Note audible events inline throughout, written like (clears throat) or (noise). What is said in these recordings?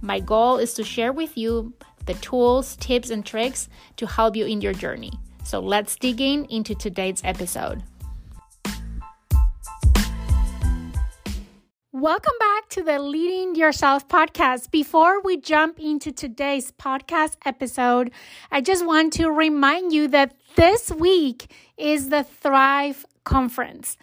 My goal is to share with you the tools, tips, and tricks to help you in your journey. So let's dig in into today's episode. Welcome back to the Leading Yourself podcast. Before we jump into today's podcast episode, I just want to remind you that this week is the Thrive Conference.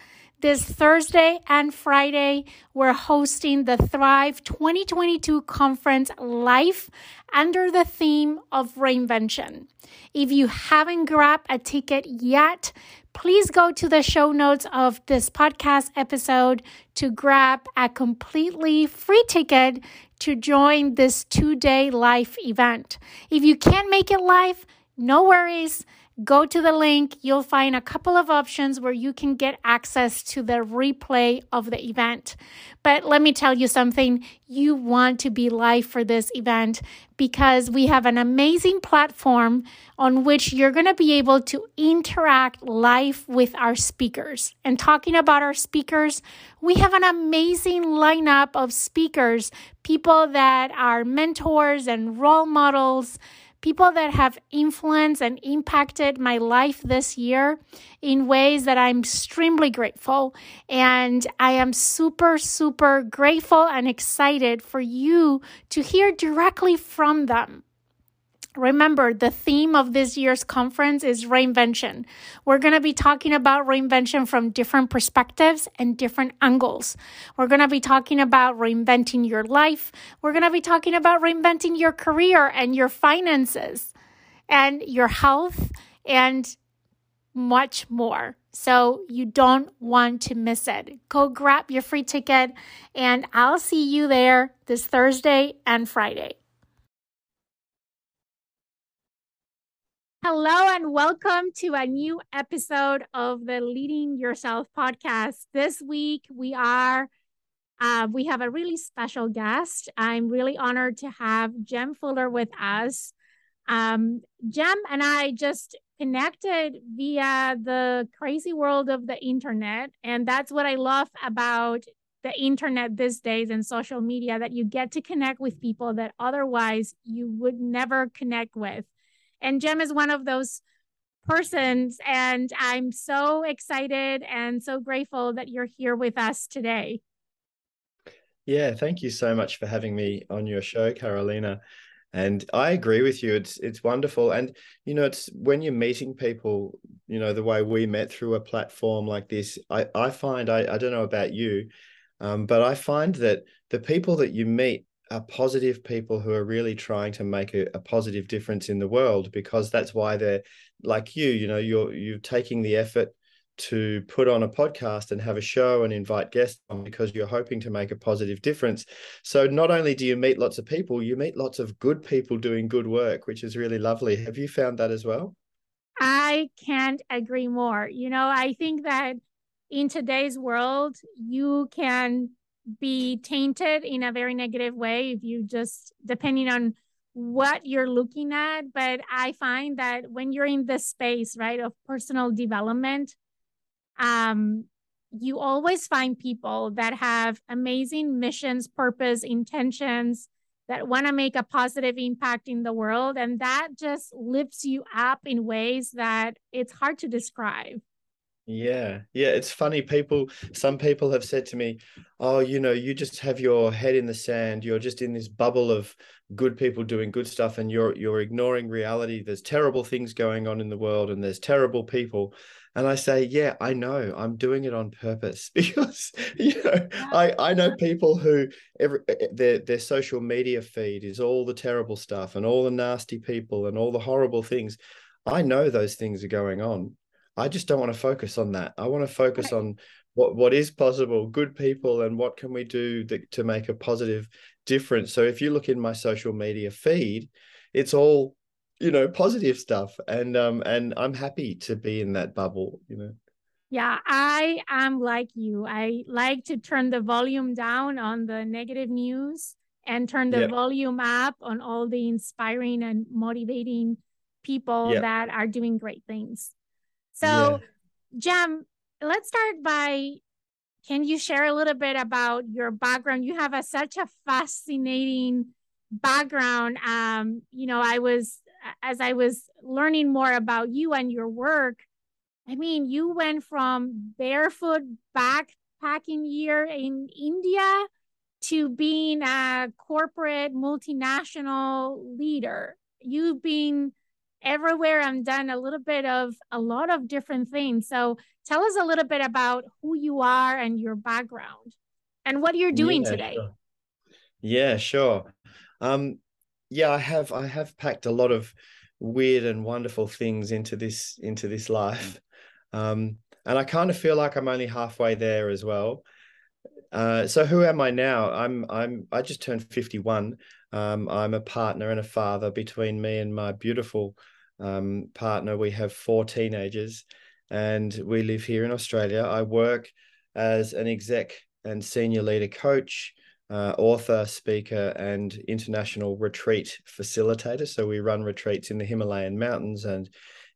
This Thursday and Friday, we're hosting the Thrive 2022 conference live under the theme of reinvention. If you haven't grabbed a ticket yet, please go to the show notes of this podcast episode to grab a completely free ticket to join this two day live event. If you can't make it live, no worries. Go to the link. You'll find a couple of options where you can get access to the replay of the event. But let me tell you something you want to be live for this event because we have an amazing platform on which you're going to be able to interact live with our speakers. And talking about our speakers, we have an amazing lineup of speakers, people that are mentors and role models people that have influenced and impacted my life this year in ways that I'm extremely grateful. And I am super, super grateful and excited for you to hear directly from them. Remember, the theme of this year's conference is reinvention. We're going to be talking about reinvention from different perspectives and different angles. We're going to be talking about reinventing your life. We're going to be talking about reinventing your career and your finances and your health and much more. So you don't want to miss it. Go grab your free ticket and I'll see you there this Thursday and Friday. Hello and welcome to a new episode of the Leading Yourself podcast. This week we are uh, we have a really special guest. I'm really honored to have Jem Fuller with us. Um, Jem and I just connected via the crazy world of the internet, and that's what I love about the internet these days and social media that you get to connect with people that otherwise you would never connect with. And Jem is one of those persons. And I'm so excited and so grateful that you're here with us today. Yeah, thank you so much for having me on your show, Carolina. And I agree with you. It's it's wonderful. And you know, it's when you're meeting people, you know, the way we met through a platform like this, I, I find I, I don't know about you, um, but I find that the people that you meet are positive people who are really trying to make a, a, positive difference in the world because that's why they're like you you know you're you're taking the effort to put on a podcast and have a show and invite guests on because you're hoping to make a positive difference. So not only do you meet lots of people you meet lots of good people doing good work which is really lovely. Have you found that as well? I can't agree more. You know i think that in today's world you can be tainted in a very negative way if you just depending on what you're looking at. But i find that when you're in the space right of personal development um you always find people that have amazing missions purpose intentions that want to make a positive impact in the world. And that just lifts you up in ways that it's hard to describe yeah, yeah, it's funny. People, some people have said to me, "Oh, you know, you just have your head in the sand. You're just in this bubble of good people doing good stuff, and you're you're ignoring reality. There's terrible things going on in the world, and there's terrible people." And I say, "Yeah, I know. I'm doing it on purpose (laughs) because you know, I I know people who every their their social media feed is all the terrible stuff and all the nasty people and all the horrible things. I know those things are going on." I just don't want to focus on that. I want to focus right. on what what is possible, good people, and what can we do that, to make a positive difference. So if you look in my social media feed, it's all you know positive stuff and um and i'm happy to be in that bubble you know yeah i am like you i like to turn the volume down on the negative news and turn the yep. volume up on all the inspiring and motivating people yep. that are doing great things so yeah. jem let's start by can you share a little bit about your background you have a, such a fascinating background um you know i was as I was learning more about you and your work, I mean, you went from barefoot backpacking year in India to being a corporate multinational leader. You've been everywhere and done a little bit of a lot of different things. So tell us a little bit about who you are and your background and what you're doing yeah, today. Sure. Yeah, sure. Um, yeah, I have I have packed a lot of weird and wonderful things into this into this life. Um, and I kind of feel like I'm only halfway there as well. Uh, so who am I now? I'm I'm I just turned 51. Um, I'm a partner and a father. Between me and my beautiful um, partner, we have four teenagers, and we live here in Australia. I work as an exec and senior leader coach uh, author, speaker, and international retreat facilitator. So we run retreats in the Himalayan mountains and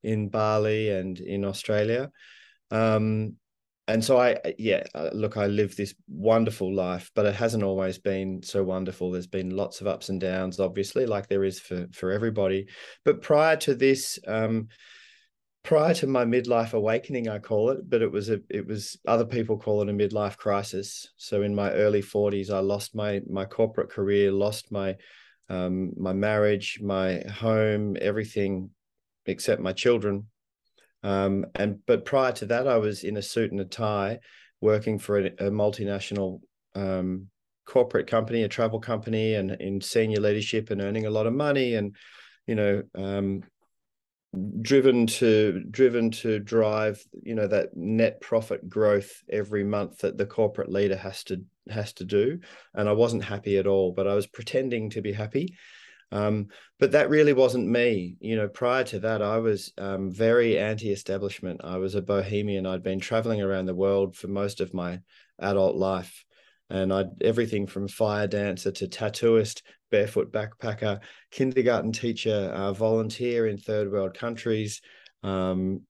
in Bali and in Australia. Um, and so I, yeah, uh, look, I live this wonderful life, but it hasn't always been so wonderful. There's been lots of ups and downs, obviously, like there is for for everybody. But prior to this, um, prior to my midlife awakening i call it but it was a it was other people call it a midlife crisis so in my early 40s i lost my my corporate career lost my um, my marriage my home everything except my children um, and but prior to that i was in a suit and a tie working for a, a multinational um, corporate company a travel company and in senior leadership and earning a lot of money and you know um, driven to driven to drive you know that net profit growth every month that the corporate leader has to has to do. And i wasn't happy at all but i was pretending to be happy um, but that really wasn't me. You know prior to that i was um, very anti-establishment. I was a bohemian. I'd been traveling around the world for most of my adult life. And I'd everything from fire dancer to tattooist, barefoot backpacker, kindergarten teacher, uh, volunteer in third world countries. Um,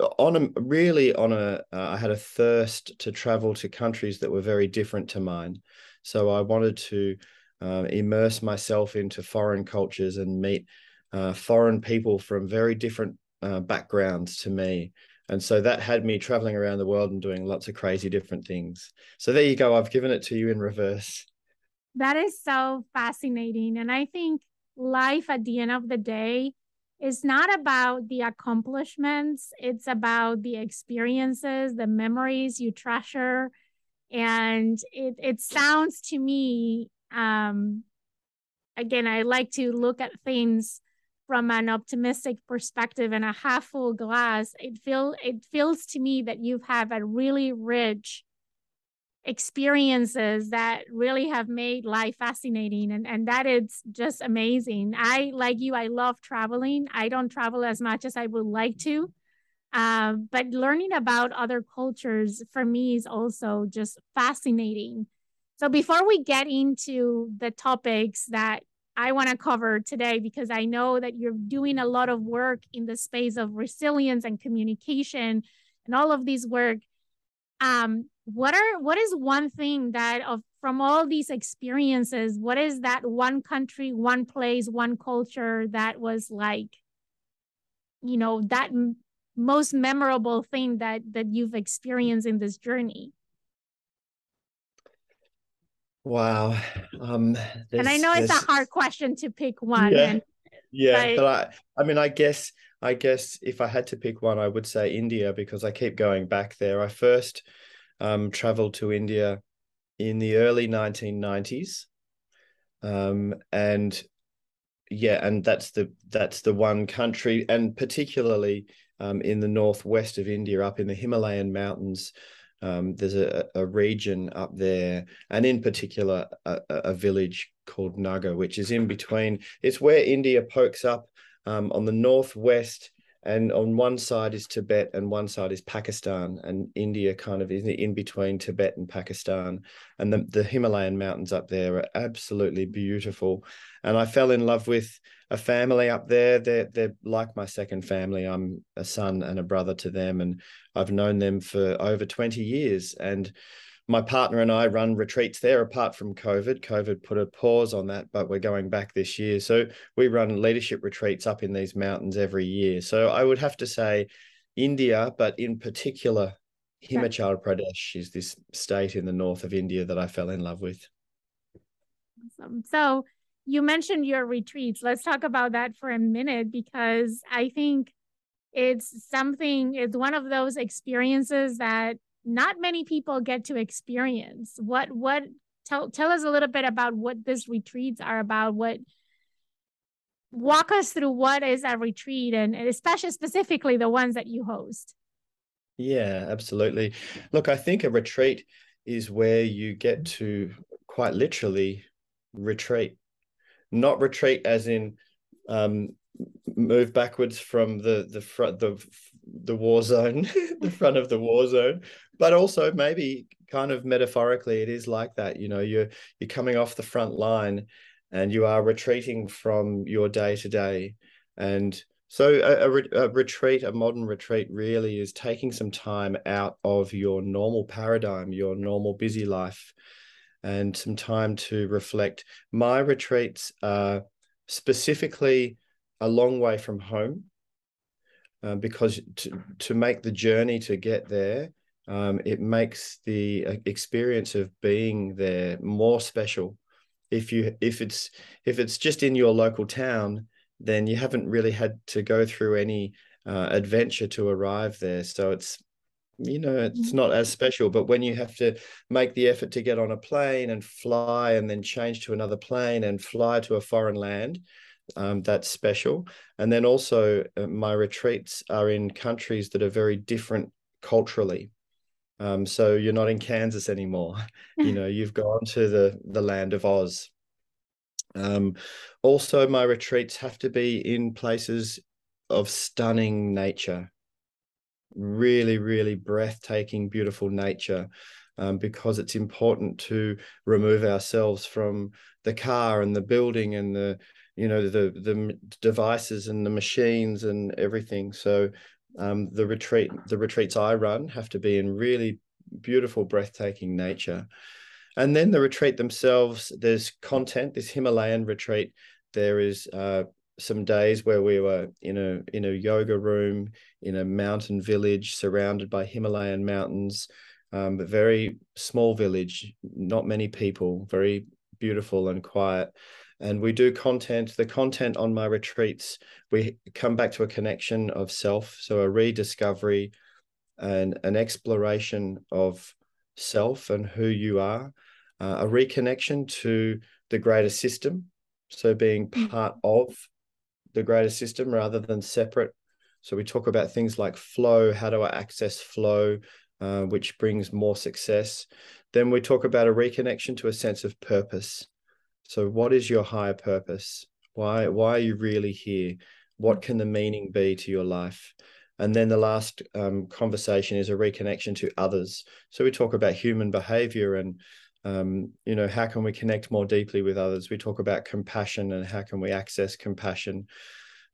on a really on a, uh, I had a thirst to travel to countries that were very different to mine, so I wanted to uh, immerse myself into foreign cultures and meet uh, foreign people from very different uh, backgrounds to me and so that had me traveling around the world and doing lots of crazy different things. So there you go. I've given it to you in reverse. That is so fascinating. And I think life at the end of the day is not about the accomplishments, it's about the experiences, the memories you treasure. And it, it sounds to me, um, again, I like to look at things from an optimistic perspective and a half full glass, it feel it feels to me that you have a really rich experiences that really have made life fascinating and, and that is just amazing. I like you, I love traveling. I don't travel as much as I would like to. Um, but learning about other cultures for me is also just fascinating. So before we get into the topics that I want to cover today because I know that you're doing a lot of work in the space of resilience and communication and all of these work. Um, what are what is one thing that of from all these experiences, what is that one country, one place, one culture that was like, you know, that m- most memorable thing that that you've experienced in this journey? Wow. Um, and I know it's a hard question to pick one. Yeah, and, yeah but, but I, I mean, I guess, I guess if I had to pick one, I would say India because I keep going back there. I first um, traveled to India in the early 1990s, um, and yeah, and that's the that's the one country, and particularly um, in the northwest of India, up in the Himalayan mountains Um, there's a, a region up there, and in particular, a, a village called Naggar, which is in between. It's where India pokes up um, on the northwest and on one side is Tibet and one side is Pakistan and India kind of is in between Tibet and Pakistan. And the, the Himalayan mountains up there are absolutely beautiful. And I fell in love with a family up there. They're they're like my second family. I'm a son and a brother to them and I've known them for over 20 years. And my partner and I run retreats there apart from COVID. COVID put a pause on that, but we're going back this year. So we run leadership retreats up in these mountains every year. So I would have to say India, but in particular, Himachal Pradesh is this state in the north of India that I fell in love with. Awesome. So you mentioned your retreats. Let's talk about that for a minute because I think it's something, it's one of those experiences that not many people get to experience. What what tell tell us a little bit about what these retreats are about. What walk us through what is a retreat and, and especially specifically the ones that you host. Yeah, absolutely. Look, I think a retreat is where you get to quite literally retreat, not retreat as in um, move backwards from the the front the the war zone, (laughs) the front of the war zone, but also maybe kind of metaphorically it is like that. You know, you're you're coming off the front line, and you are retreating from your day to day, and so a, a, a, retreat, a modern retreat, really is taking some time out of your normal paradigm, your normal busy life, and some time to reflect. My retreats are specifically a long way from home uh, because to, to make the journey to get there, um, it makes the uh, experience of being there more special. If you if it's if it's just in your local town, then you haven't really had to go through any uh, adventure to arrive there. So it's you know it's mm-hmm. not as special but when you have to make the effort to get on a plane and fly and then change to another plane and fly to a foreign land um, that's special. And then also, uh, my retreats are in countries that are very different culturally. Um, so you're not in Kansas anymore. (laughs) you (laughs) know, you've gone to the the land of Oz. Um, also, my retreats have to be in places of stunning nature, really, really breathtaking, beautiful nature. Um, because it's important to remove ourselves from the car and the building and the you know the the devices and the machines and everything. So um, the retreat the retreats i run have to be in really beautiful breathtaking nature. And then the retreat themselves there's content this himalayan retreat. There is uh, some days where we were in a in a yoga room in a mountain village surrounded by himalayan mountains um, but very small village not many people very beautiful and quiet. And we do content the content on my retreats we come back to a connection of self so a rediscovery and an exploration of self and who you are uh, a reconnection to the greater system. So being mm. part of the greater system rather than separate. So we talk about things like flow how do i access flow uh, which brings more success then we talk about a reconnection to a sense of purpose so, what is your higher purpose? Why why are you really here? What can the meaning be to your life? And then the last um, conversation is a reconnection to others. So we talk about human behavior and um, you know how can we connect more deeply with others. We talk about compassion and how can we access compassion,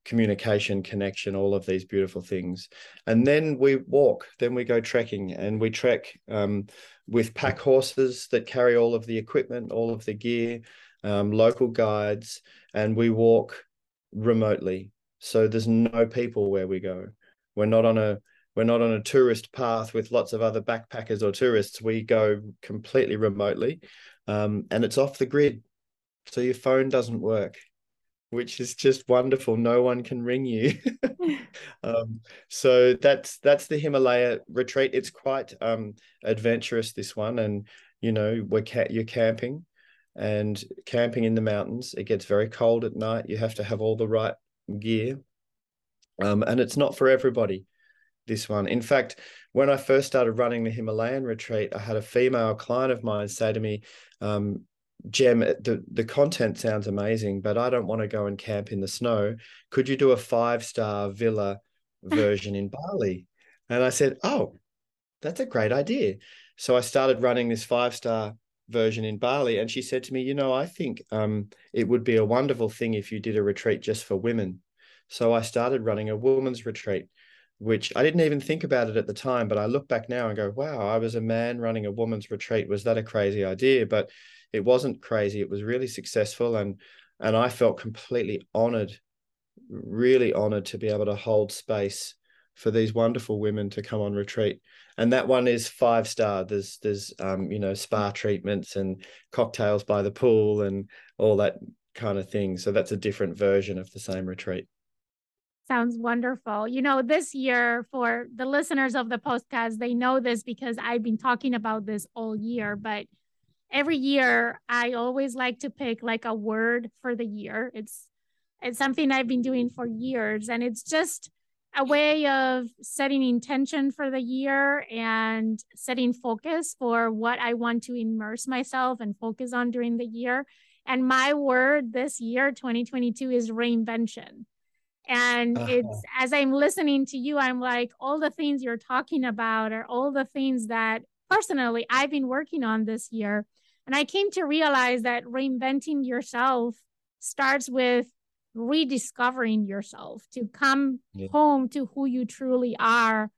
communication, connection, all of these beautiful things. And then we walk. Then we go trekking and we trek um, with pack horses that carry all of the equipment, all of the gear um, local guides, and we walk remotely. So there's no people where we go. We're not on a we're not on a tourist path with lots of other backpackers or tourists. We go completely remotely, um, and it's off the grid, so your phone doesn't work, which is just wonderful. No one can ring you. (laughs) (laughs) um, so that's that's the Himalaya retreat. It's quite um, adventurous this one, and you know we're ca- you're camping and camping in the mountains. It gets very cold at night. You have to have all the right gear. Um, and it's not for everybody, this one. In fact, when I first started running the Himalayan retreat, I had a female client of mine say to me, um, Jem, the, the content sounds amazing, but I don't want to go and camp in the snow. Could you do a five star villa version in Bali? And I said, Oh, that's a great idea. So I started running this five star version in Bali. And she said to me, You know, I think um, it would be a wonderful thing if you did a retreat just for women. So I started running a women's retreat, which I didn't even think about it at the time. But I look back now and go, Wow, I was a man running a women's retreat. Was that a crazy idea? But it wasn't crazy. It was really successful. And and I felt completely honored, really honored to be able to hold space for these wonderful women to come on retreat and that one is five star there's there's um you know spa treatments and cocktails by the pool and all that kind of thing so that's a different version of the same retreat sounds wonderful you know this year for the listeners of the podcast they know this because i've been talking about this all year but every year i always like to pick like a word for the year it's it's something i've been doing for years and it's just a way of setting intention for the year and setting focus for what I want to immerse myself and focus on during the year. And my word this year, 2022, is reinvention. And uh-huh. it's as I'm listening to you, I'm like, all the things you're talking about are all the things that personally I've been working on this year. And I came to realize that reinventing yourself starts with rediscovering yourself to come yeah. home to who you truly are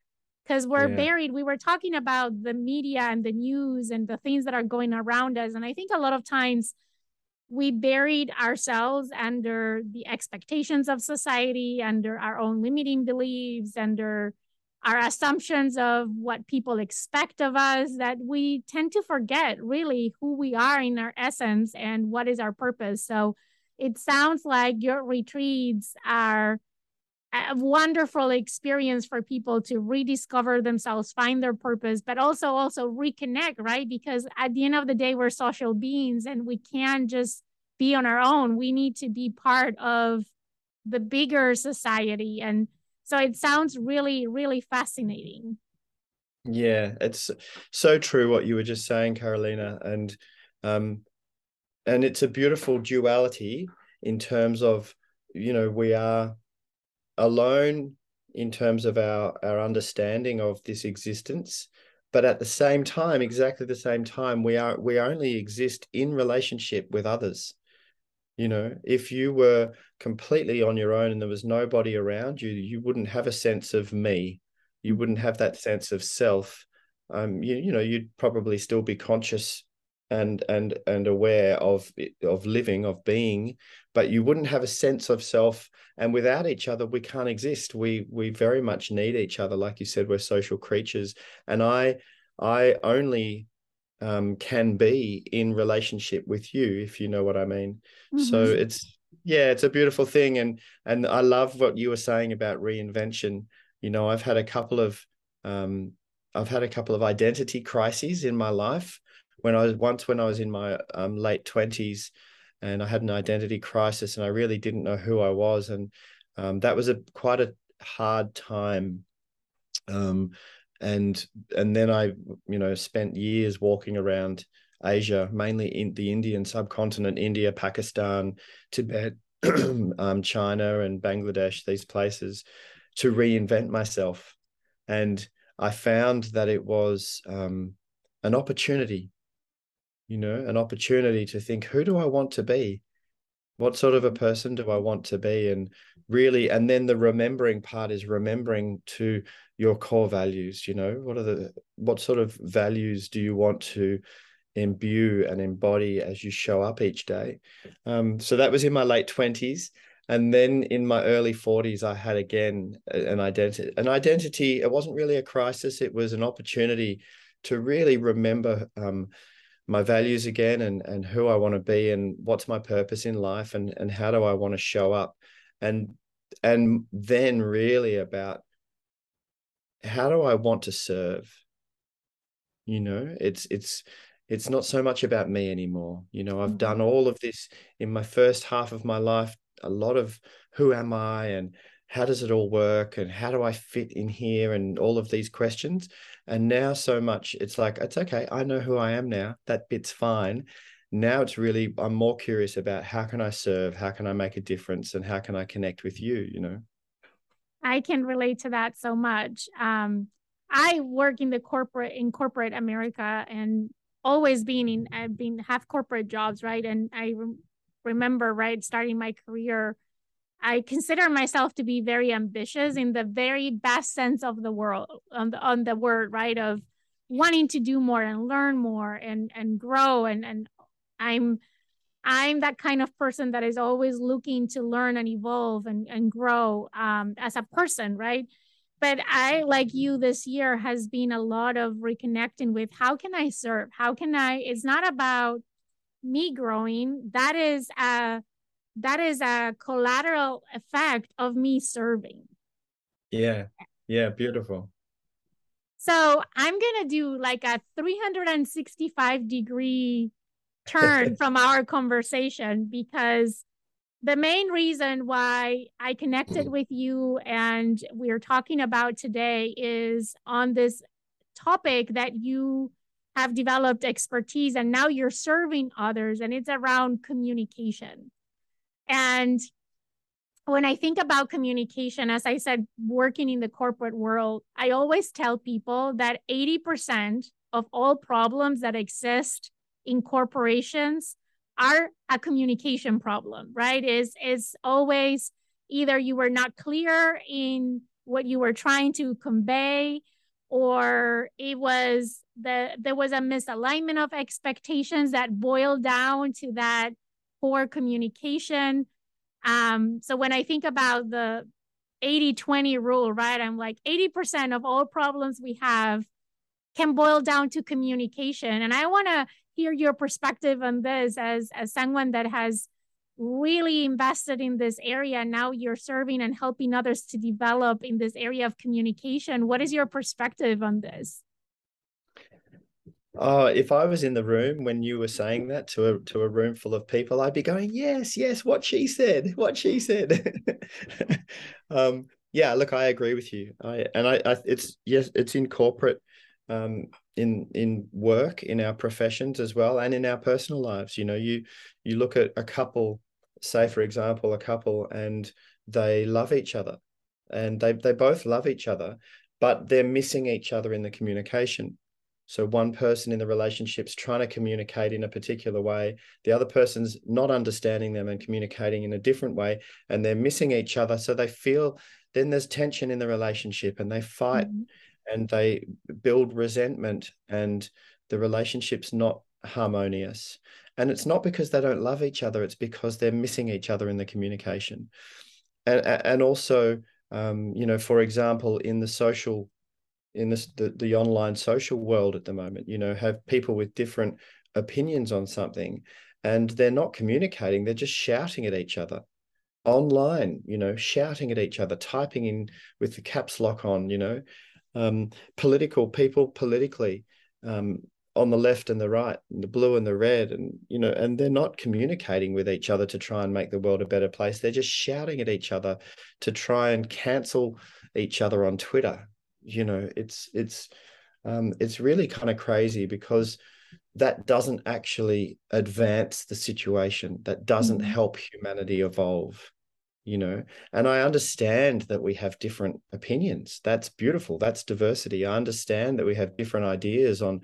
because we're yeah. buried we were talking about the media and the news and the things that are going around us and i think a lot of times we buried ourselves under the expectations of society under our own limiting beliefs under our assumptions of what people expect of us that we tend to forget really who we are in our essence and what is our purpose. So it sounds like your retreats are a wonderful experience for people to rediscover themselves find their purpose but also also reconnect right? Because at the end of the day we're social beings and we can't just be on our own. We need to be part of the bigger society. And so it sounds really really fascinating. Yeah it's so true what you were just saying carolina and um and it's a beautiful duality in terms of you know we are alone in terms of our our understanding of this existence but at the same time exactly the same time we are we only exist in relationship with others you know if you were completely on your own and there was nobody around you you wouldn't have a sense of me. You wouldn't have that sense of self. Um you, you know you'd probably still be conscious and and and aware of of living of being but you wouldn't have a sense of self. And without each other we can't exist. We we very much need each other. Like you said we're social creatures. And i i only um, can be in relationship with you if you know what i mean mm-hmm. so it's yeah it's a beautiful thing and and i love what you were saying about reinvention you know i've had a couple of um, i've had a couple of identity crises in my life when I was once when I was in my um, late twenties, and I had an identity crisis, and I really didn't know who I was, and um, that was a quite a hard time. Um, and and then I, you know, spent years walking around Asia, mainly in the Indian subcontinent, India, Pakistan, Tibet, (clears throat) um, China, and Bangladesh, these places, to reinvent myself. And I found that it was um, an opportunity you know, an opportunity to think, who do I want to be? What sort of a person do I want to be? And really, and then the remembering part is remembering to your core values, you know, what are the, what sort of values do you want to imbue and embody as you show up each day? Um, so that was in my late 20s and then in my early 40s i had again an identity an identity it wasn't really a crisis it was an opportunity to really remember um, my values again and and who I want to be and what's my purpose in life and and how do I want to show up and and then really about how do I want to serve you know it's it's it's not so much about me anymore you know I've done mm-hmm. all of this in my first half of my life a lot of who am I and how does it all work and how do I fit in here and all of these questions. And now so much it's like it's okay, I know who I am now. That bit's fine. Now it's really I'm more curious about how can I serve, how can I make a difference and how can I connect with you, you know. I can relate to that so much. Um, I work in the corporate in corporate America and always being in I've been half corporate jobs, right? And I re- remember right starting my career I consider myself to be very ambitious in the very best sense of the world on the on the word, right? Of wanting to do more and learn more and and grow and and I'm I'm that kind of person that is always looking to learn and evolve and, and grow um, as a person, right? But I, like you, this year has been a lot of reconnecting with how can I serve? How can I? It's not about me growing. That is a that is a collateral effect of me serving. Yeah. Yeah. Beautiful. So I'm going to do like a 365 degree (laughs) turn from our conversation because the main reason why I connected mm. with you and we're talking about today is on this topic that you have developed expertise and now you're serving others and it's around communication. And when I think about communication, as I said, working in the corporate world, I always tell people that 80% of all problems that exist in corporations are a communication problem, right? Is is always either you were not clear in what you were trying to convey or it was the there was a misalignment of expectations that boiled down to that poor communication. Um, so when I think about the 80 20 rule, right, I'm like 80% of all problems we have can boil down to communication. And I want to hear your perspective on this as, as someone that has really invested in this area. Now you're serving and helping others to develop in this area of communication. What is your perspective on this? Oh, if I was in the room when you were saying that to a to a room full of people, I'd be going, "Yes, yes, what she said, what she said." (laughs) um, yeah, look, I agree with you. I and I, I, it's yes, it's in corporate, um, in in work, in our professions as well, and in our personal lives. You know, you you look at a couple, say for example, a couple, and they love each other, and they they both love each other, but they're missing each other in the communication so one person in the relationship's trying to communicate in a particular way, the other person's not understanding them and communicating in a different way, and they're missing each other. So they feel then there's tension in the relationship and they fight mm-hmm. and they build resentment and the relationship's not harmonious. And it's not because they don't love each other, it's because they're missing each other in the communication. And and also um, you know, for example, in the social in this the, the online social world at the moment you know have people with different opinions on something and they're not communicating they're just shouting at each other online you know shouting at each other typing in with the caps lock on you know um, political people politically um, on the left and the right and the blue and the red and you know and they're not communicating with each other to try and make the world a better place. They're just shouting at each other to try and cancel each other on twitter you know it's it's um, it's really kind of crazy because that doesn't actually advance the situation. That doesn't mm-hmm. help humanity evolve you know? And i understand that we have different opinions. That's beautiful. That's diversity. I understand that we have different ideas on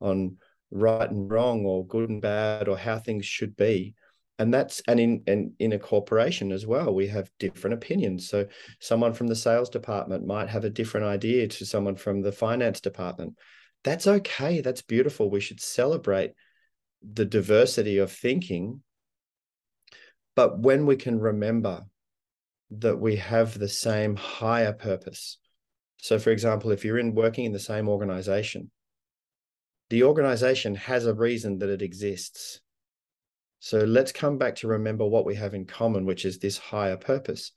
on right and wrong or good and bad or how things should be and that's and in and in a corporation as well we have different opinions. So someone from the sales department might have a different idea to someone from the finance department. That's okay. That's beautiful. We should celebrate the diversity of thinking. But when we can remember that we have the same higher purpose. So for example if you're in working in the same organization the organization has a reason that it exists so let's come back to remember what we have in common, which is this higher purpose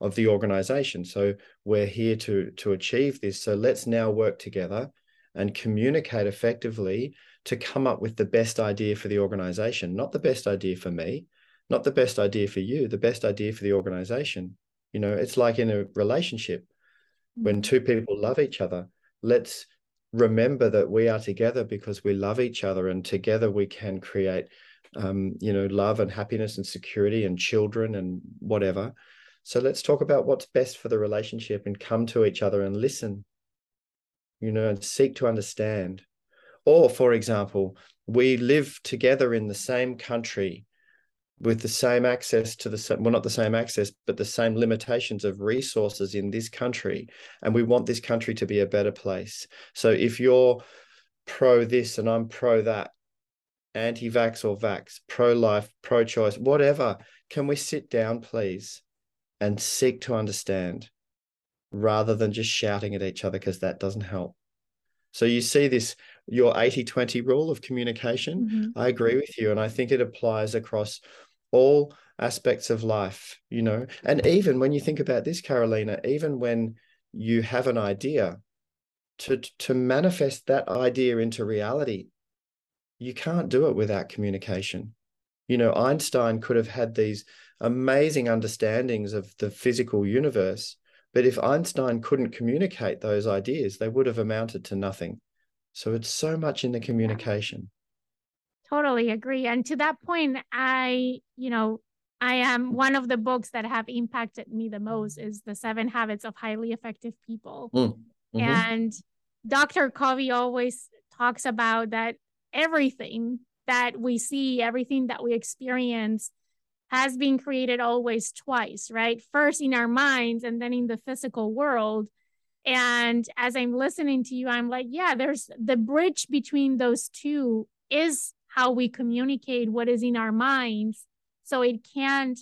of the organization. So we're here to, to achieve this. So let's now work together and communicate effectively to come up with the best idea for the organization, not the best idea for me, not the best idea for you, the best idea for the organization. You know, it's like in a relationship when two people love each other. Let's remember that we are together because we love each other, and together we can create, um, you know, love and happiness and security and children and whatever. So let's talk about what's best for the relationship and come to each other and listen, you know, and seek to understand. Or, for example, we live together in the same country with the same access to the same, well not the same access but the same limitations of resources in this country and we want this country to be a better place so if you're pro this and i'm pro that anti-vax or vax pro-life pro-choice whatever can we sit down please and seek to understand rather than just shouting at each other because that doesn't help so you see this your 80-20 rule of communication mm-hmm. i agree with you and i think it applies across all aspects of life, you know. And even when you think about this, Carolina, even when you have an idea, to to manifest that idea into reality, you can't do it without communication. You know, Einstein could have had these amazing understandings of the physical universe, but if Einstein couldn't communicate those ideas, they would have amounted to nothing. So it's so much in the communication. Totally agree. And to that point, I, you know, I am one of the books that have impacted me the most is the seven habits of highly effective people. Mm. Mm-hmm. And Dr. Covey always talks about that everything that we see, everything that we experience has been created always twice, right? First in our minds and then in the physical world. And as I'm listening to you, I'm like, yeah, there's the bridge between those two is how we communicate what is in our minds so it can't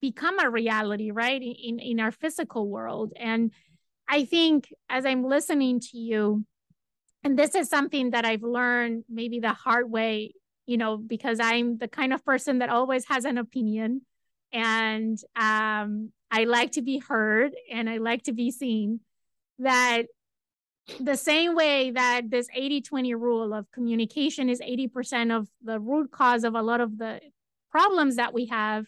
become a reality right in in our physical world and i think as i'm listening to you and this is something that i've learned maybe the hard way you know because i'm the kind of person that always has an opinion. And um, i like to be heard and i like to be seen. That the same way that this 80 20 rule of communication is 80% of the root cause of a lot of the problems that we have,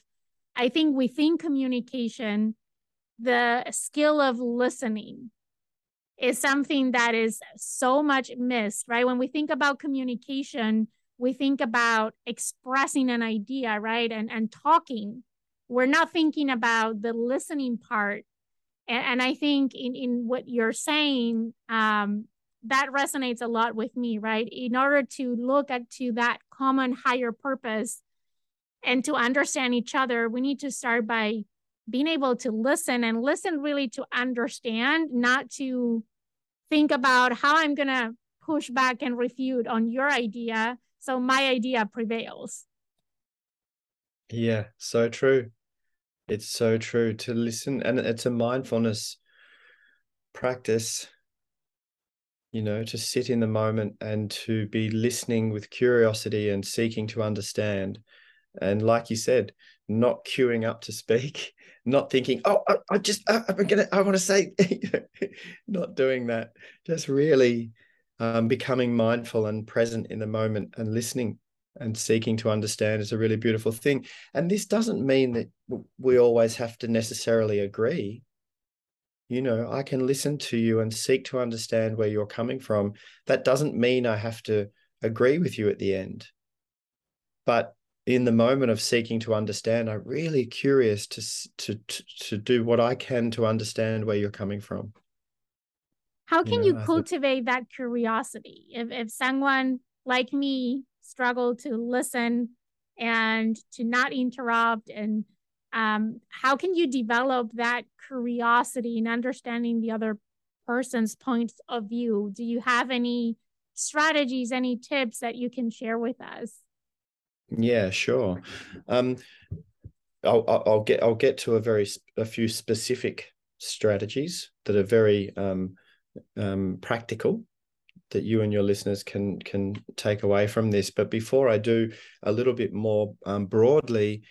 I think within communication, the skill of listening is something that is so much missed, right? When we think about communication, we think about expressing an idea, right? And, and talking. We're not thinking about the listening part and, and i think in in what you're saying um that resonates a lot with me right in order to look at to that common higher purpose and to understand each other we need to start by being able to listen and listen really to understand not to think about how i'm going to push back and refute on your idea so my idea prevails yeah so true it's so true to listen, and it's a mindfulness practice, you know, to sit in the moment and to be listening with curiosity and seeking to understand. And like you said, not queuing up to speak, (laughs) not thinking, oh, I, I just, I, am gonna, I want to say, (laughs) not doing that, just really um, becoming mindful and present in the moment and listening and seeking to understand is a really beautiful thing. And this doesn't mean that we always have to necessarily agree. You know, I can listen to you and seek to understand where you're coming from. That doesn't mean I have to agree with you at the end. But in the moment of seeking to understand, I'm really curious to, to, to, to do what I can to understand where you're coming from. How can you, know, you cultivate that curiosity? If, if someone like me struggle to listen and to not interrupt and um, how can you develop that curiosity and understanding the other person's points of view do you have any strategies any tips that you can share with us yeah sure um, I'll, I'll get i'll get to a very a few specific strategies that are very um, um, practical that you and your listeners can can take away from this. But before I do, a little bit more um, broadly,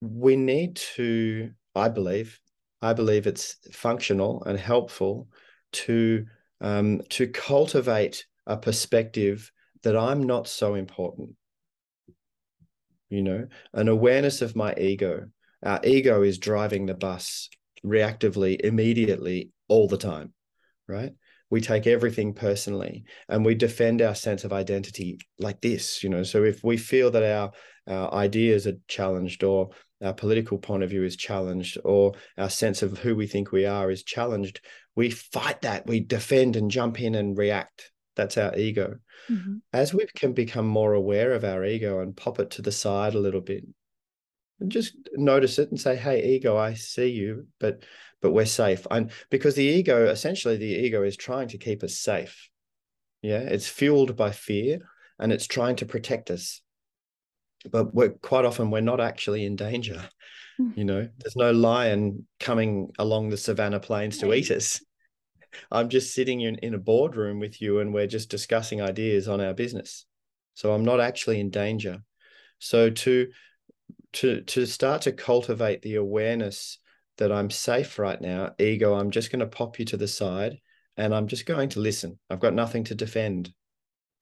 we need to. I believe, I believe it's functional and helpful to um, to cultivate a perspective that I'm not so important. You know, an awareness of my ego, Our ego is driving the bus reactively, immediately, all the time, right? We take everything personally and we defend our sense of identity like this, you know. So if we feel that our, our ideas are challenged or our political point of view is challenged or our sense of who we think we are is challenged, we fight that. We defend and jump in and react. That's our ego. Mm-hmm. As we can become more aware of our ego and pop it to the side a little bit, and just notice it and say, "Hey, ego, I see you, but but we're safe." And because the ego, essentially, the ego is trying to keep us safe. Yeah, it's fueled by fear, and it's trying to protect us. But we're quite often we're not actually in danger. Mm-hmm. You know, there's no lion coming along the savannah plains to eat us. I'm just sitting in, in a boardroom with you and we're just discussing ideas on our business. So I'm not actually in danger. So to to to start to cultivate the awareness that I'm safe right now, ego, I'm just going to pop you to the side and I'm just going to listen. I've got nothing to defend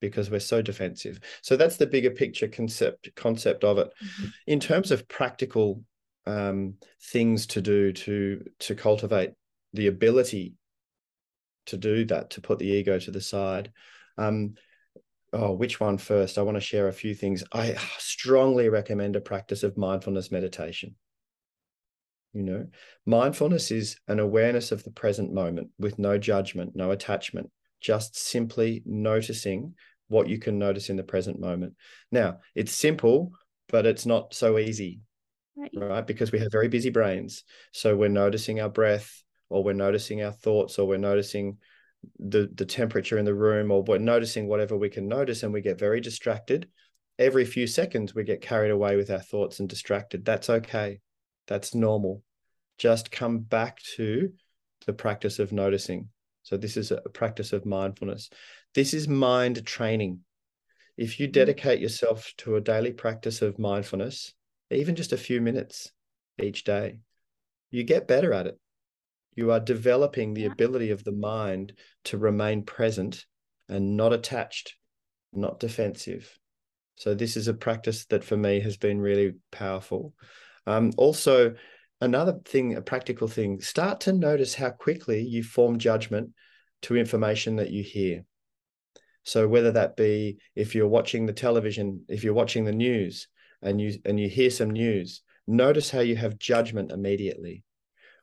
because we're so defensive. So that's the bigger picture concept concept of it. Mm-hmm. In terms of practical um, things to do to to cultivate the ability to do that, to put the ego to the side. Um, oh, which one first? I want to share a few things. I strongly recommend a practice of mindfulness meditation. You know, mindfulness is an awareness of the present moment with no judgment, no attachment, just simply noticing what you can notice in the present moment. Now, it's simple, but it's not so easy, right? right? Because we have very busy brains. So we're noticing our breath, or we're noticing our thoughts or we're noticing the the temperature in the room or we're noticing whatever we can notice and we get very distracted every few seconds we get carried away with our thoughts and distracted. That's okay. That's normal. Just come back to the practice of noticing. So this is a practice of mindfulness. This is mind training. If you mm-hmm. dedicate yourself to a daily practice of mindfulness even just a few minutes each day you get better at it you are developing the ability of the mind to remain present and not attached, not defensive. So, this is a practice that for me has been really powerful. Um, also, another thing, a practical thing, start to notice how quickly you form judgment to information that you hear. So whether that be if you're watching the television, if you're watching the news and you and you hear some news, notice how you have judgment immediately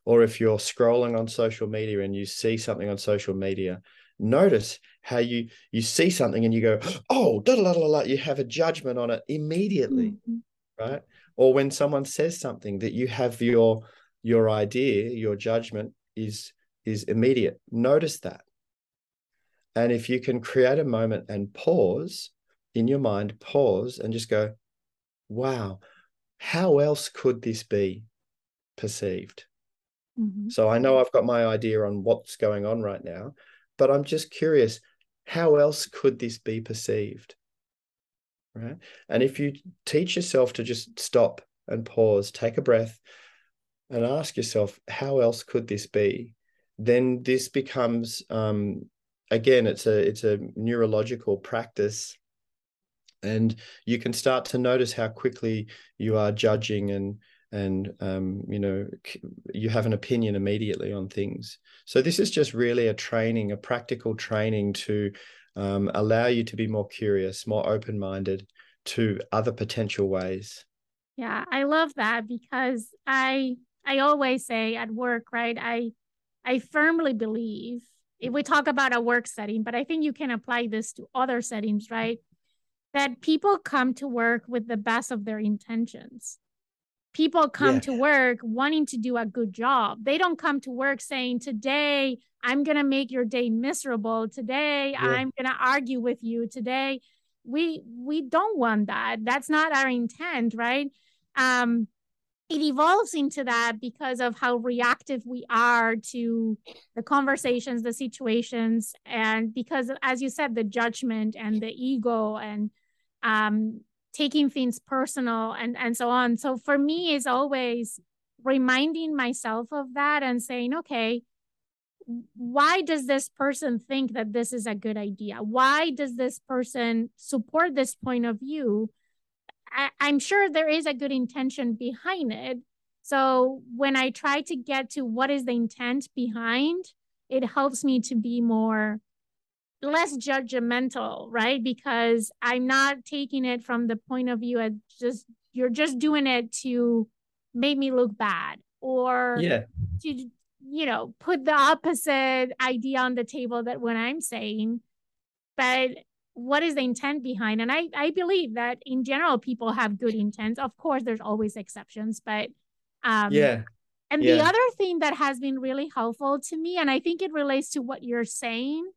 or if you're scrolling on social media and you see something on social media notice how you you see something and you go oh da, da, da, da, you have a judgment on it immediately mm-hmm. right? Or when someone says something that you have your your idea your judgment is is immediate notice that. And if you can create a moment and pause in your mind pause and just go wow how else could this be perceived Mm-hmm. So I know I've got my idea on what's going on right now, but I'm just curious how else could this be perceived? Right. And if you teach yourself to just stop and pause, take a breath, and ask yourself, how else could this be? Then this becomes um, again, it's a it's a neurological practice and you can start to notice how quickly you are judging and and um, you know you have an opinion immediately on things. So this is just really a training a practical training to um, allow you to be more curious more open-minded to other potential ways. Yeah i love that because i i always say at work right i i firmly believe if we talk about a work setting but i think you can apply this to other settings right that people come to work with the best of their intentions people come yeah. to work wanting to do a good job. They don't come to work saying, Today, I'm going to make your day miserable. Today, yeah. I'm going to argue with you. Today, we we don't want that that's not our intent right um it evolves into that because of how reactive we are to the conversations the situations and because as you said the judgment and the ego and um taking things personal and and so on. So for me is always reminding myself of that and saying okay why does this person think that this is a good idea? Why does this person support this point of view? I, i'm sure there is a good intention behind it. So when I try to get to what is the intent behind, it helps me to be more less judgmental, right? Because I'm not taking it from the point of view of just you're just doing it to make me look bad or yeah. to you know put the opposite idea on the table that what I'm saying. But what is the intent behind? And I I believe that in general people have good intents. Of course, there's always exceptions, but um, yeah. And yeah. the other thing that has been really helpful to me, and I think it relates to what you're saying,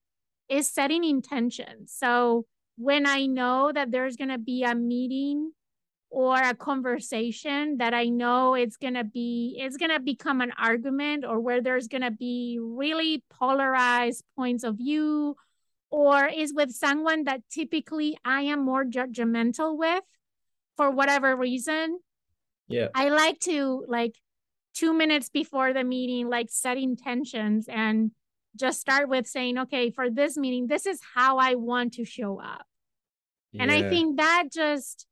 is setting intentions. So when I know that there's going to be a meeting or a conversation that I know it's going to be, it's going to become an argument or where there's going to be really polarized points of view or is with someone that typically I am more judgmental with for whatever reason. Yeah. I like to like two minutes before the meeting, like set intentions and just start with saying, okay, for this meeting, this is how I want to show up. Yeah. And I think that just,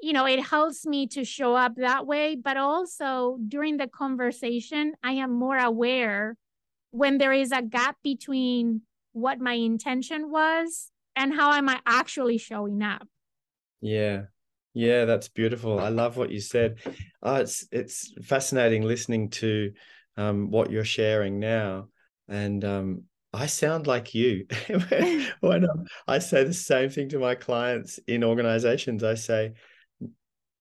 you know, it helps me to show up that way. But also during the conversation, I am more aware when there is a gap between what my intention was and how am I actually showing up. Yeah. Yeah, that's beautiful. I love what you said. Oh, it's it's fascinating listening to um, what you're sharing now, and um, I sound like you. (laughs) when (laughs) I say the same thing to my clients in organizations, I say,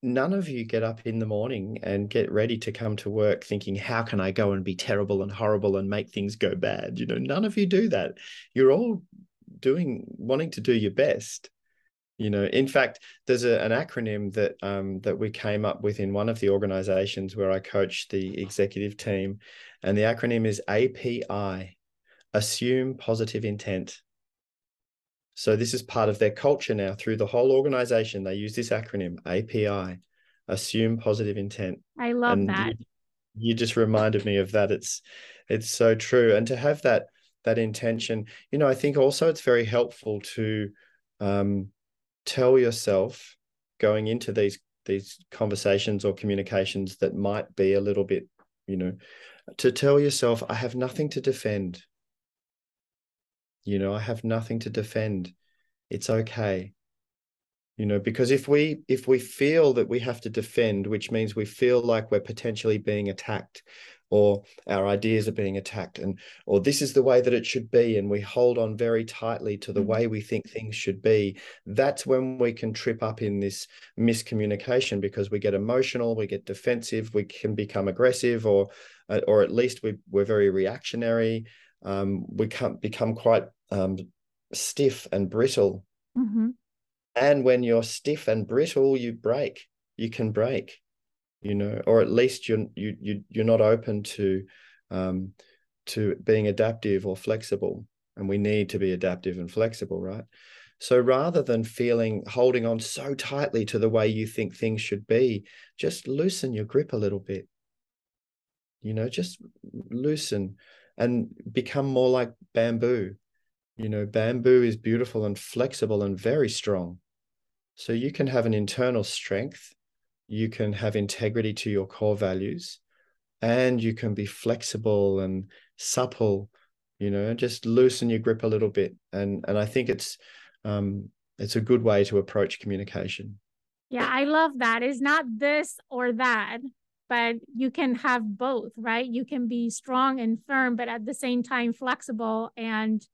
none of you get up in the morning and get ready to come to work thinking, how can I go and be terrible and horrible and make things go bad? You know, none of you do that. You're all doing, wanting to do your best you know in fact there's a, an acronym that um, that we came up with in one of the organizations where i coach the executive team and the acronym is api assume positive intent. So this is part of their culture now. Through the whole organization they use this acronym api assume positive intent. I love and that. you, you just reminded me of that. It's it's so true. And to have that that intention you know i think also it's very helpful to um, tell yourself going into these these conversations or communications that might be a little bit you know to tell yourself i have nothing to defend. You know i have nothing to defend. It's okay. You know because if we if we feel that we have to defend which means we feel like we're potentially being attacked or our ideas are being attacked and or this is the way that it should be and we hold on very tightly to the mm-hmm. way we think things should be that's when we can trip up in this miscommunication because we get emotional we get defensive we can become aggressive or uh, or at least we, we're very reactionary um, we can become quite um, stiff and brittle mm-hmm. and when you're stiff and brittle you break you can break you know, or at least you're you you you're not open to um, to being adaptive or flexible. And we need to be adaptive and flexible, right? So rather than feeling holding on so tightly to the way you think things should be, just loosen your grip a little bit. You know, just loosen and become more like bamboo. You know, bamboo is beautiful and flexible and very strong. So you can have an internal strength you can have integrity to your core values and you can be flexible and supple you know just loosen your grip a little bit. And and i think it's um it's a good way to approach communication. Yeah i love that. It's not this or that but you can have both right? You can be strong and firm but at the same time flexible and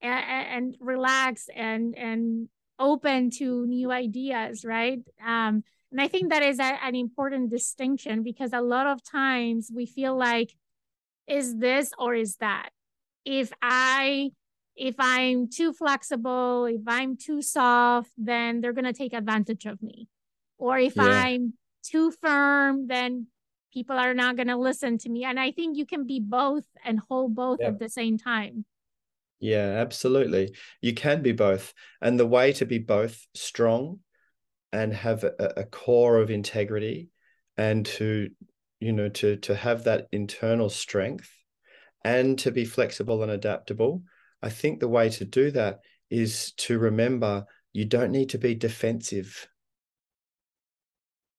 and, and relaxed and and open to new ideas right? Um and I think that is a, an important distinction because a lot of times we feel like, is this or is that? If I if I'm too flexible, if I'm too soft, then they're gonna take advantage of me. Or if yeah. I'm too firm, then people are not gonna listen to me. And I think you can be both and hold both yeah. at the same time. Yeah, absolutely. You can be both. And the way to be both strong and have a, a core of integrity and to you know to to have that internal strength and to be flexible and adaptable i think the way to do that is to remember you don't need to be defensive.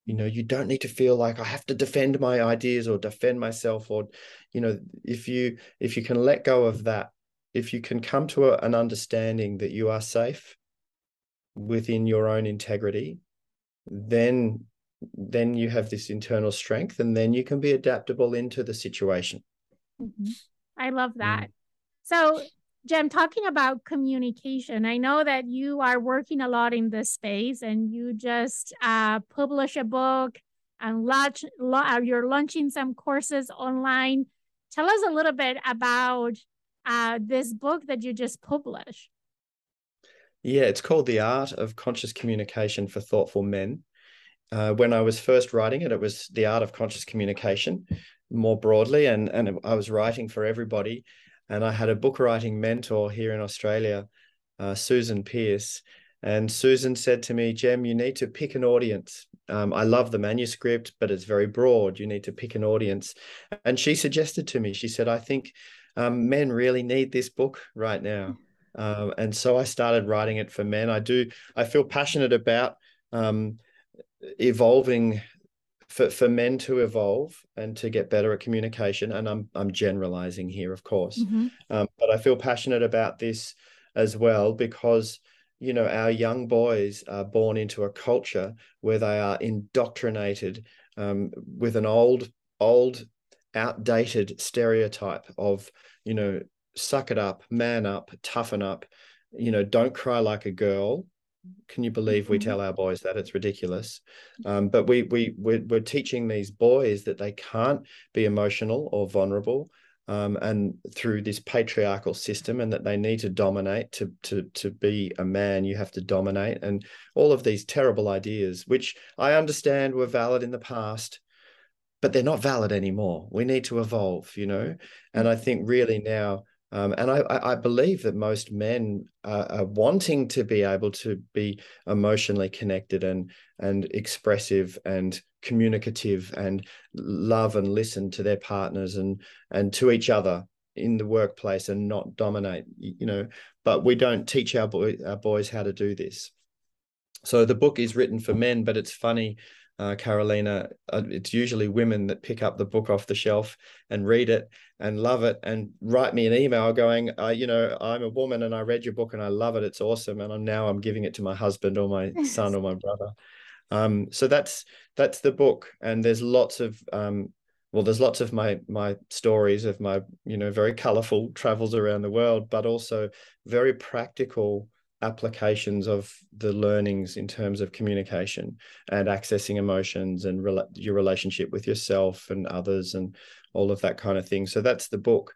You know you don't need to feel like i have to defend my ideas or defend myself or you know if you if you can let go of that if you can come to a, an understanding that you are safe within your own integrity then then you have this internal strength and then you can be adaptable into the situation mm-hmm. i love that mm. so jem talking about communication i know that you are working a lot in this space and you just uh, publish a book and launch uh, you're launching some courses online tell us a little bit about uh, this book that you just published yeah it's called the art of conscious communication for thoughtful men uh, when I was first writing it, it was the art of conscious communication more broadly, and and I was writing for everybody. And I had a book writing mentor here in Australia, uh, Susan Pierce. and Susan said to me, "Jem, you need to pick an audience. Um, I love the manuscript, but it's very broad. You need to pick an audience." And she suggested to me, she said, "I think um, men really need this book right now." Um, and so I started writing it for men. I do. I feel passionate about um, evolving for, for men to evolve and to get better at communication and i'm i'm generalizing here of course mm-hmm. um, but i feel passionate about this as well because you know our young boys are born into a culture where they are indoctrinated um, with an old old outdated stereotype of you know suck it up man up toughen up. You know don't cry like a girl. Can you believe we mm-hmm. tell our boys that? It's ridiculous. Um, but we we we're, we're, teaching these boys that they can't be emotional or vulnerable um, and through this patriarchal system and that they need to dominate to to to be a man you have to dominate. And all of these terrible ideas which i understand were valid in the past but they're not valid anymore. We need to evolve you know? And i think really now um, and I, I, believe that most men are, are, wanting to be able to be emotionally connected and and expressive and communicative and love and listen to their partners and and to each other in the workplace and not dominate. You know, but we don't teach our boy, our boys how to do this. So the book is written for men, but it's funny uh, Carolina, uh, it's usually women that pick up the book off the shelf and read it and love it and write me an email going, uh, you know, I'm a woman and I read your book and I love it. It's awesome. And I'm now I'm giving it to my husband or my (laughs) son or my brother. Um, so that's that's the book. And there's lots of um, well, there's lots of my my stories of my you know very colorful travels around the world, but also very practical applications of the learnings in terms of communication and accessing emotions and re- your relationship with yourself and others and all of that kind of thing. So that's the book.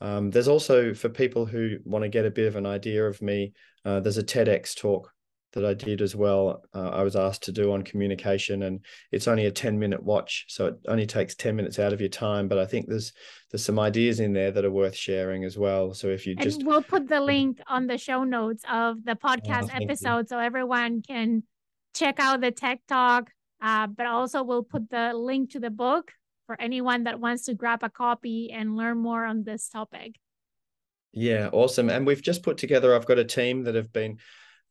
Um, there's also for people who want to get a bit of an idea of me. Uh, there's a TEDx talk that I did as well. Uh, I was asked to do on communication, and it's only a ten minute watch, so it only takes ten minutes out of your time. But I think there's there's some ideas in there that are worth sharing as well. So if you and just we'll put the link on the show notes of the podcast oh, episode, you. so everyone can check out the tech talk. Uh, but also we'll put the link to the book for anyone that wants to grab a copy and learn more on this topic. Yeah, awesome. And we've just put together. I've got a team that have been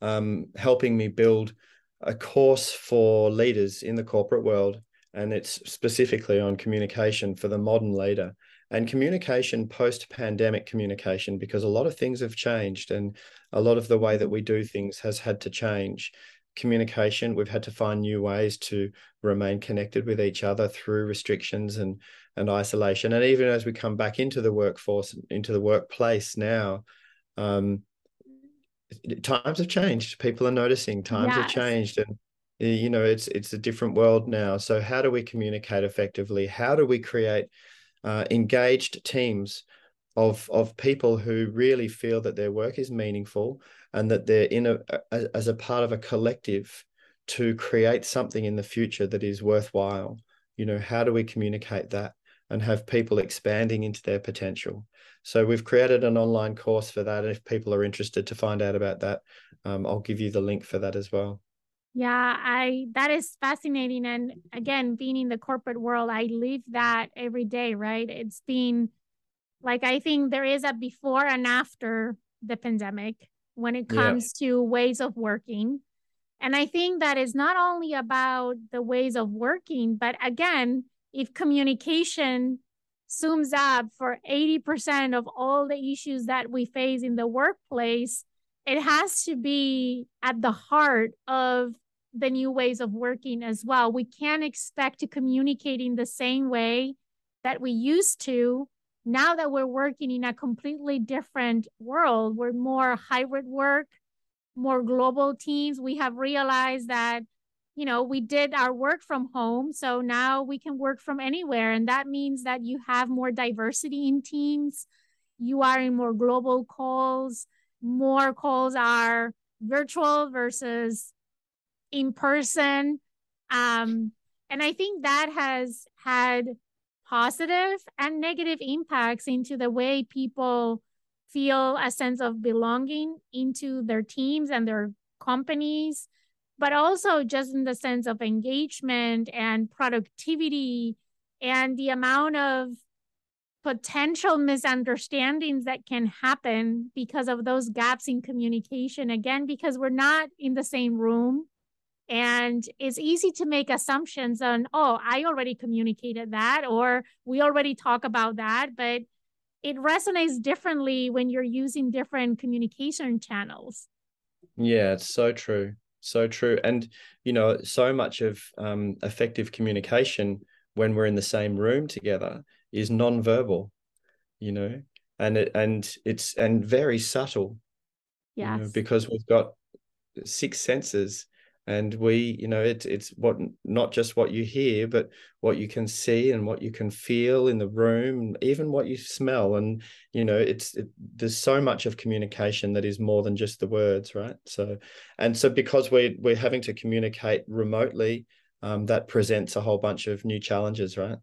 um, helping me build a course for leaders in the corporate world. And it's specifically on communication for the modern leader and communication post pandemic communication, because a lot of things have changed and a lot of the way that we do things has had to change. Communication, we've had to find new ways to remain connected with each other through restrictions and, and isolation. And even as we come back into the workforce, into the workplace now, um, times have changed. People are noticing times yes. have changed, and you know it's it's a different world now. So how do we communicate effectively? How do we create uh, engaged teams of of people who really feel that their work is meaningful and that they're in a, a as a part of a collective to create something in the future that is worthwhile? You know, how do we communicate that and have people expanding into their potential? So we've created an online course for that. And If people are interested to find out about that, um, I'll give you the link for that as well. Yeah, I that is fascinating. And again, being in the corporate world, I live that every day, right? It's been like I think there is a before and after the pandemic when it comes yeah. to ways of working. And I think that is not only about the ways of working, but again, if communication zooms up for 80% of all the issues that we face in the workplace, it has to be at the heart of the new ways of working as well. We can't expect to communicate in the same way that we used to now that we're working in a completely different world. We're more hybrid work, more global teams. We have realized that, you know, we did our work from home. So now we can work from anywhere. And that means that you have more diversity in teams. You are in more global calls. More calls are virtual versus in person. Um, and I think that has had positive and negative impacts into the way people feel a sense of belonging into their teams and their companies, but also just in the sense of engagement and productivity and the amount of potential misunderstandings that can happen because of those gaps in communication. Again, because we're not in the same room and it's easy to make assumptions on, oh, I already communicated that, or we already talk about that. But it resonates differently when you're using different communication channels. Yeah, it's so true. So true. And, you know, so much of um, effective communication when we're in the same room together is nonverbal, you know, and it, and it's, and very subtle. Yeah. You know, because we've got six senses and we you know it's it's what not just what you hear but what you can see and what you can feel in the room even what you smell. And you know it's it, there's so much of communication that is more than just the words right? So and so because we're we're having to communicate remotely um, that presents a whole bunch of new challenges right?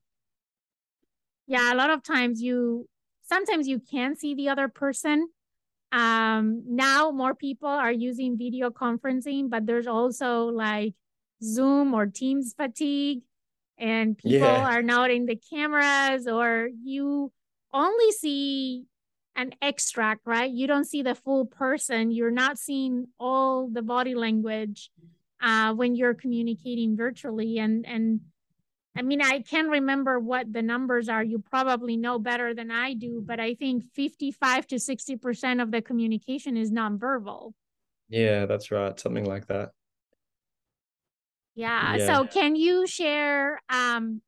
Yeah a lot of times you sometimes you can see the other person um, now more people are using video conferencing, but there's also like Zoom or Teams fatigue, and people yeah. are not in the cameras, or you only see an extract, right? You don't see the full person. You're not seeing all the body language uh, when you're communicating virtually, and and I mean, I can't remember what the numbers are. You probably know better than I do, but I think 55 to 60% of the communication is nonverbal. Yeah, that's right. Something like that. Yeah. yeah. So can you share um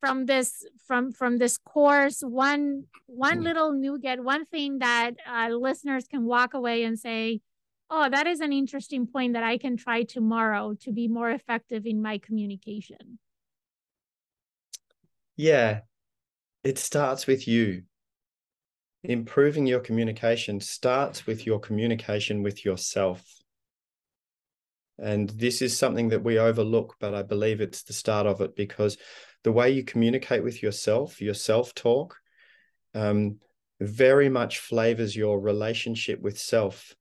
from this from from this course one one mm. little nugget, one thing that uh, listeners can walk away and say, "Oh, that is an interesting point that I can try tomorrow to be more effective in my communication." Yeah, it starts with you. Improving your communication starts with your communication with yourself. And this is something that we overlook, but I believe it's the start of it because the way you communicate with yourself, your self talk, um, very much flavors your relationship with self,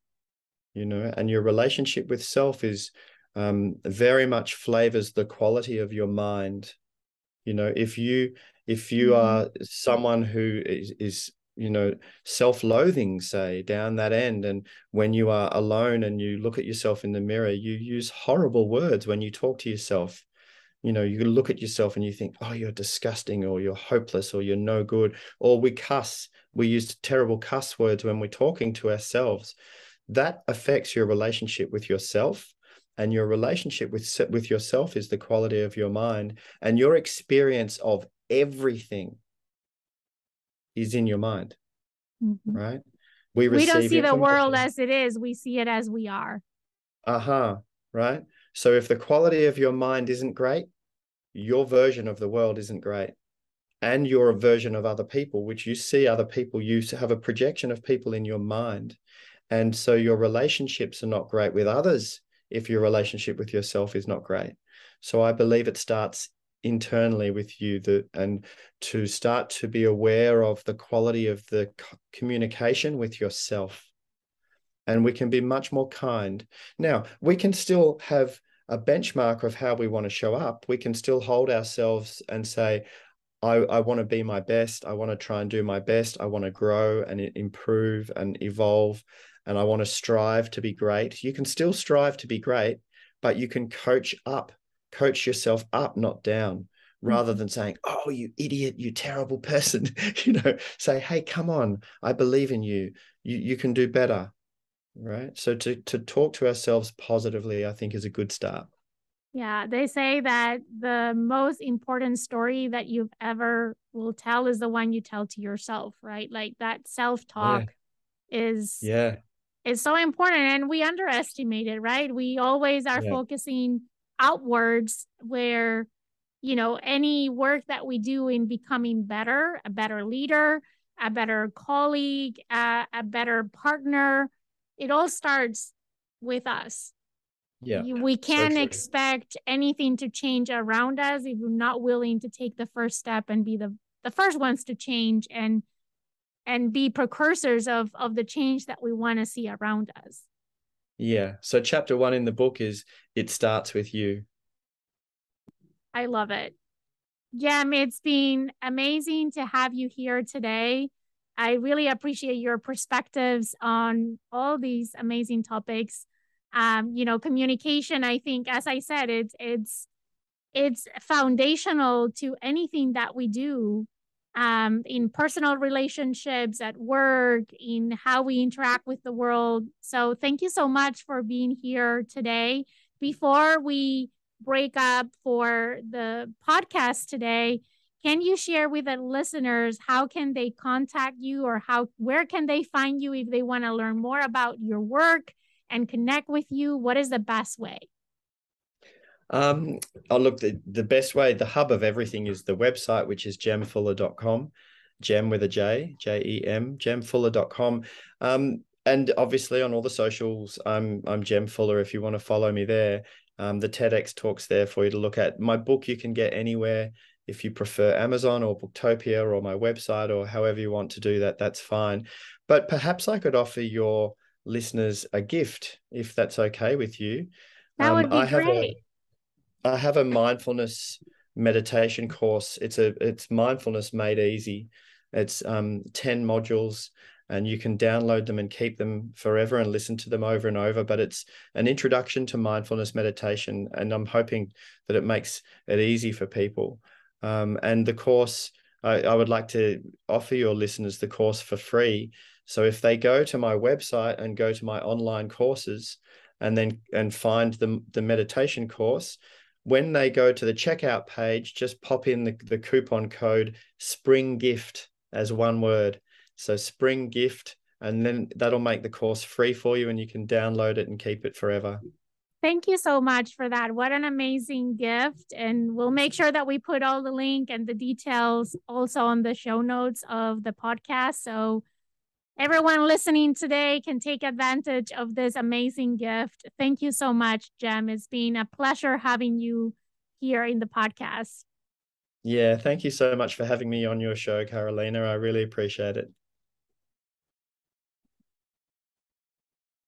you know, and your relationship with self is um, very much flavors the quality of your mind you know if you if you are mm. someone who is, is you know self-loathing say down that end and when you are alone and you look at yourself in the mirror you use horrible words when you talk to yourself. You know you look at yourself and you think oh you're disgusting or you're hopeless or you're no good or we cuss. We use terrible cuss words when we're talking to ourselves. That affects your relationship with yourself and your relationship with with yourself is the quality of your mind and your experience of everything is in your mind mm-hmm. right? We, we don't see the world as it is we see it as we are. Uh-huh right? So if the quality of your mind isn't great your version of the world isn't great and your version of other people which you see other people you have a projection of people in your mind and so your relationships are not great with others if your relationship with yourself is not great. So I believe it starts internally with you that and to start to be aware of the quality of the communication with yourself. And we can be much more kind. Now we can still have a benchmark of how we want to show up. We can still hold ourselves and say I, I want to be my best. I want to try and do my best. I want to grow and improve and evolve and I want to strive to be great. You can still strive to be great, but you can coach up, coach yourself up, not down, rather mm-hmm. than saying, Oh, you idiot, you terrible (laughs) person. (laughs) you know, say, Hey, come on, I believe in you. You you can do better. Right. So to to talk to ourselves positively, I think is a good start. Yeah, they say that the most important story that you've ever will tell is the one you tell to yourself, right? Like that self-talk yeah. is yeah is so important and we underestimate it, right? We always are yeah. focusing outwards where you know any work that we do in becoming better, a better leader, a better colleague, a, a better partner, it all starts with us yeah we can't so expect anything to change around us if we're not willing to take the first step and be the the first ones to change and and be precursors of of the change that we want to see around us. Yeah so chapter one in the book is it starts with you. I love it. Jem, it's been amazing to have you here today. I really appreciate your perspectives on all these amazing topics. Um, you know communication i think as i said it's it's it's foundational to anything that we do um, in personal relationships at work in how we interact with the world so thank you so much for being here today before we break up for the podcast today can you share with the listeners how can they contact you or how where can they find you if they want to learn more about your work and connect with you? What is the best way? Um, oh, look, the, the best way, the hub of everything is the website, which is jemfuller.com, gem with a J, J E M, jemfuller.com. Um, and obviously on all the socials, I'm, I'm Jem Fuller if you want to follow me there. Um, the TEDx talks there for you to look at. My book you can get anywhere. If you prefer Amazon or Booktopia or my website or however you want to do that, that's fine. But perhaps I could offer your listeners a gift, if that's okay with you. That would um, be I great. I have a mindfulness meditation course. It's a it's mindfulness made easy. It's um, 10 modules and you can download them and keep them forever and listen to them over and over. But it's an introduction to mindfulness meditation, and I'm hoping that it makes it easy for people. Um, and the course, I, I, would like to offer your listeners the course for free. So if they go to my website and go to my online courses and then and find the, the meditation course, when they go to the checkout page, just pop in the, the coupon code spring gift as one word. So spring gift, and then that'll make the course free for you and you can download it and keep it forever. Thank you so much for that. What an amazing gift. And we'll make sure that we put all the link and the details also on the show notes of the podcast. So everyone listening today can take advantage of this amazing gift. Thank you so much, Jem. It's been a pleasure having you here in the podcast. Yeah, thank you so much for having me on your show, Carolina. I really appreciate it.